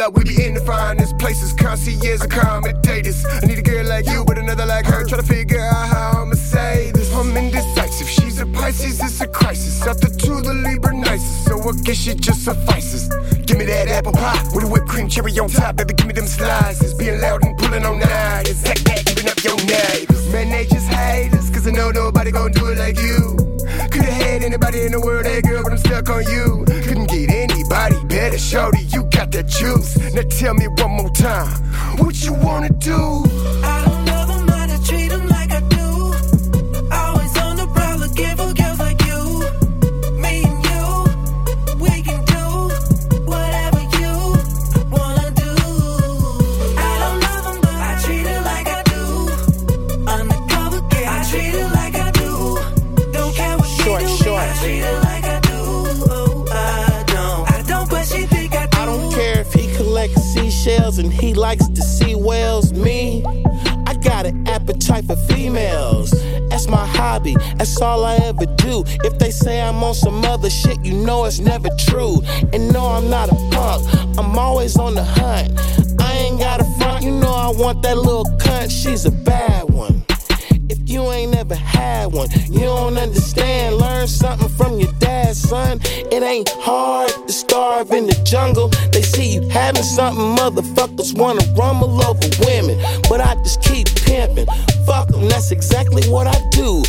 Up, we be in the finest places. Concierge accommodators. I need a girl like you, but another like her. Try to figure out how I'ma say this. I'm indecisive. She's a Pisces, it's a crisis. The two, the Libra nicest. So I guess it just suffices. Give me that apple pie with a whipped cream cherry on top. Baby, give me them slices. Being loud and pulling on knives. Zack that, giving up your neighbors. Man, they just hate us, cause I know nobody gon' do it like you. Could've had anybody in the world, hey girl, but I'm stuck on you. Get better, shorty. You got that juice. Now tell me one more time, what you wanna do? And he likes to see whales. Me, I got an appetite for females. That's my hobby, that's all I ever do. If they say I'm on some other shit, you know it's never true. And no, I'm not a punk, I'm always on the hunt. I ain't got a front, you know I want that little cunt, she's a bad one. If you ain't never had one, you don't understand. Learn something from your dad, son. It ain't hard to starve in the jungle. They having something, motherfuckers wanna rumble over women. But I just keep pimping. Fuck them, that's exactly what I do.